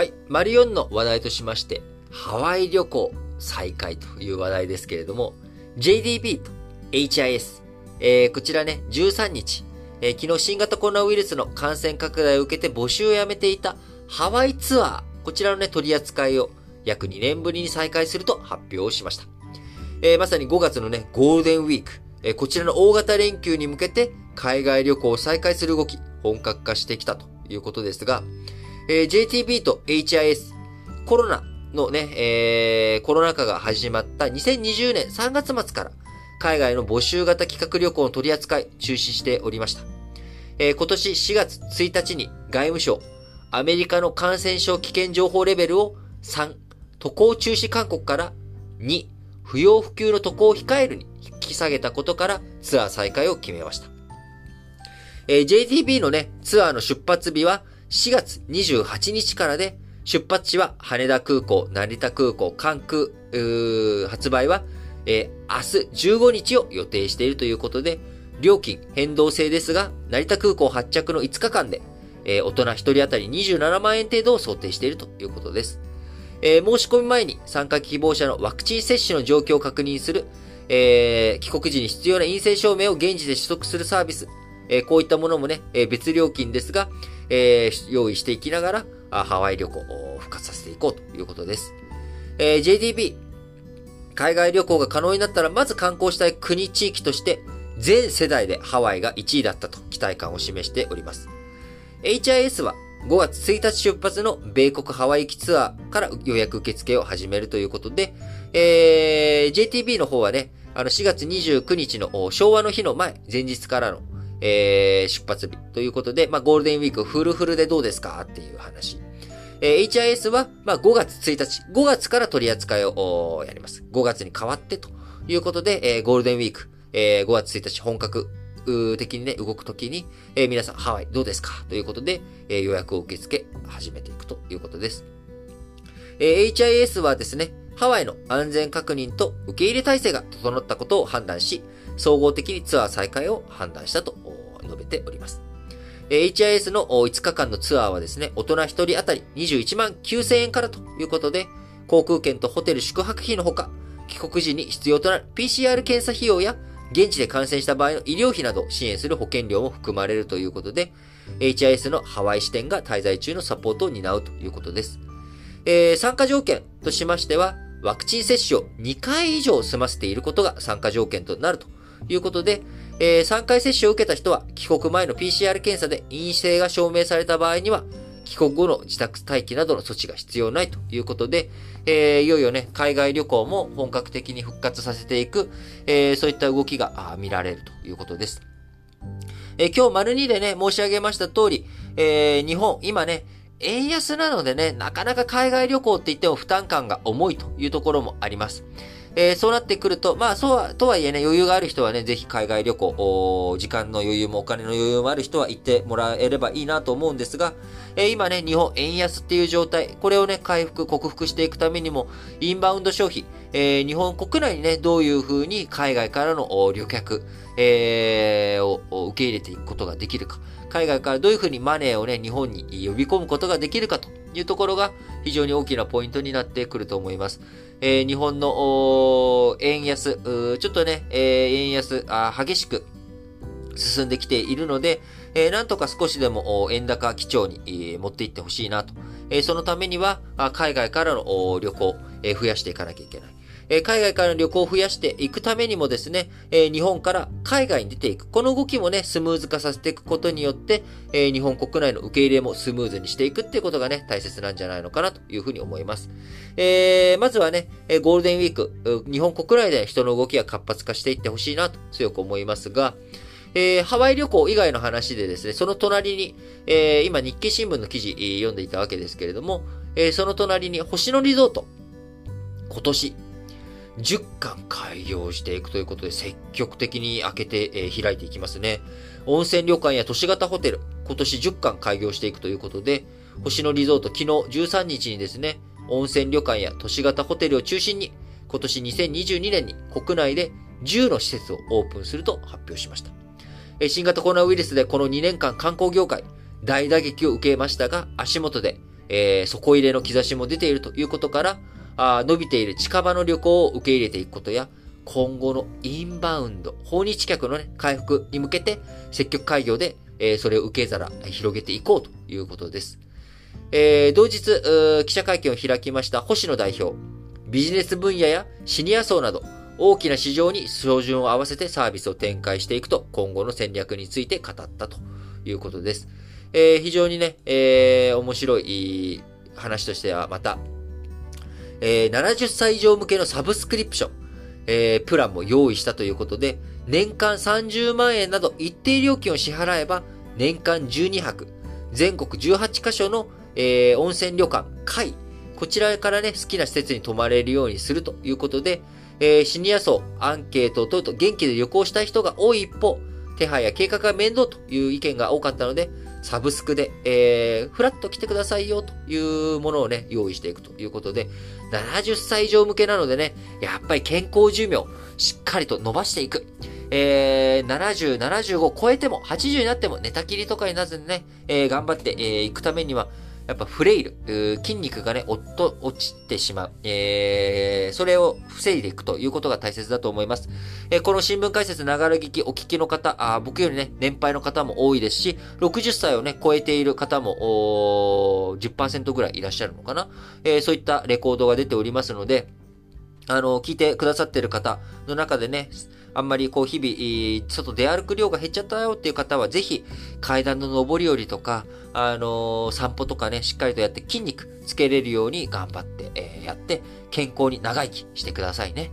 はい。マリオンの話題としまして、ハワイ旅行再開という話題ですけれども、JDB と HIS、えー、こちらね、13日、えー、昨日新型コロナウイルスの感染拡大を受けて募集をやめていたハワイツアー、こちらのね、取り扱いを約2年ぶりに再開すると発表しました。えー、まさに5月のね、ゴールデンウィーク、えー、こちらの大型連休に向けて海外旅行を再開する動き、本格化してきたということですが、えー、JTB と HIS、コロナのね、えー、コロナ禍が始まった2020年3月末から海外の募集型企画旅行の取り扱い中止しておりました。えー、今年4月1日に外務省、アメリカの感染症危険情報レベルを3、渡航中止勧告から2、不要不急の渡航を控えるに引き下げたことからツアー再開を決めました。えー、JTB のね、ツアーの出発日は4月28日からで、出発地は羽田空港、成田空港、関空、発売はえー、明日15日を予定しているということで、料金変動制ですが、成田空港発着の5日間で、えー、大人1人当たり27万円程度を想定しているということです。えー、申し込み前に参加希望者のワクチン接種の状況を確認する、えー、帰国時に必要な陰性証明を現地で取得するサービス、え、こういったものもね、え、別料金ですが、えー、用意していきながら、ハワイ旅行を復活させていこうということです。えー、JDB、海外旅行が可能になったら、まず観光したい国地域として、全世代でハワイが1位だったと期待感を示しております。HIS は5月1日出発の米国ハワイ行きツアーから予約受付を始めるということで、えー、JTB の方はね、あの4月29日の昭和の日の前、前日からの、えー、出発日ということで、まあゴールデンウィークフルフルでどうですかっていう話。えー、HIS は、まあ、5月1日、5月から取り扱いをやります。5月に変わってということで、えー、ゴールデンウィーク、えー、5月1日本格的にね、動くときに、えー、皆さん、ハワイどうですかということで、えー、予約を受け付け始めていくということです。えー、HIS はですね、ハワイの安全確認と受け入れ体制が整ったことを判断し、総合的にツアー再開を判断したと述べております。HIS の5日間のツアーはですね、大人1人当たり21万9000円からということで、航空券とホテル宿泊費のほか、帰国時に必要となる PCR 検査費用や、現地で感染した場合の医療費など支援する保険料も含まれるということで、HIS のハワイ支店が滞在中のサポートを担うということです。えー、参加条件としましては、ワクチン接種を2回以上済ませていることが参加条件となるということで、えー、3回接種を受けた人は、帰国前の PCR 検査で陰性が証明された場合には、帰国後の自宅待機などの措置が必要ないということで、えー、いよいよね、海外旅行も本格的に復活させていく、えー、そういった動きが見られるということです。えー、今日丸2でね、申し上げました通り、えー、日本、今ね、円安なのでね、なかなか海外旅行って言っても負担感が重いというところもあります。えー、そうなってくると、まあ、そうは、とはいえね、余裕がある人はね、ぜひ海外旅行、時間の余裕もお金の余裕もある人は行ってもらえればいいなと思うんですが、えー、今ね、日本円安っていう状態、これをね、回復、克服していくためにも、インバウンド消費、えー、日本国内にね、どういう風に海外からの旅客、えー、を受け入れていくことができるか、海外からどういう風にマネーをね、日本に呼び込むことができるかというところが非常に大きなポイントになってくると思います。えー、日本の円安、ちょっとね、えー、円安あ、激しく進んできているので、えー、なんとか少しでも円高基調に、えー、持っていってほしいなと。え、そのためには、海外からの旅行、え、増やしていかなきゃいけない。え海外からの旅行を増やしていくためにもですね、え日本から海外に出ていく。この動きもね、スムーズ化させていくことによって、え日本国内の受け入れもスムーズにしていくっていうことがね、大切なんじゃないのかなというふうに思います。えー、まずはね、えゴールデンウィーク、日本国内で人の動きが活発化していってほしいなと強く思いますが、えー、ハワイ旅行以外の話でですね、その隣に、えー、今日経新聞の記事、読んでいたわけですけれども、えー、その隣に星野リゾート、今年10巻開業していくということで積極的に開けて、えー、開いていきますね。温泉旅館や都市型ホテル、今年10巻開業していくということで、星野リゾート昨日13日にですね、温泉旅館や都市型ホテルを中心に、今年2022年に国内で10の施設をオープンすると発表しました。新型コロナウイルスでこの2年間観光業界、大打撃を受けましたが、足元でえー、底入れの兆しも出ているということから、あ伸びている近場の旅行を受け入れていくことや、今後のインバウンド、訪日客のね、回復に向けて、積極開業で、えー、それを受け皿、広げていこうということです。えー、同日、記者会見を開きました星野代表、ビジネス分野やシニア層など、大きな市場に標準を合わせてサービスを展開していくと、今後の戦略について語ったということです。えー、非常にね、えー、面白い話としては、また、えー、70歳以上向けのサブスクリプション、えー、プランも用意したということで、年間30万円など一定料金を支払えば、年間12泊、全国18カ所の、えー、温泉旅館、会、こちらからね、好きな施設に泊まれるようにするということで、えー、シニア層、アンケートを取ると元気で旅行したい人が多い一方、手配や計画が面倒という意見が多かったので、サブスクで、えー、フラッと来てくださいよというものをね、用意していくということで、70歳以上向けなのでね、やっぱり健康寿命、しっかりと伸ばしていく。えー、70、75超えても、80になっても寝たきりとかになずにね、えー、頑張ってい、えー、くためには、やっぱフレイル、筋肉がね、おっと、落ちてしまう。えー、それを防いでいくということが大切だと思います。えー、この新聞解説、ながら聞き、お聞きの方、あ僕よりね、年配の方も多いですし、60歳をね、超えている方も、10%ぐらいいらっしゃるのかな。えー、そういったレコードが出ておりますので、あの、聞いてくださってる方の中でね、あんまりこう日々、外出歩く量が減っちゃったよっていう方は、ぜひ階段の上り下りとか、あの、散歩とかね、しっかりとやって筋肉つけれるように頑張って、えー、やって、健康に長生きしてくださいね。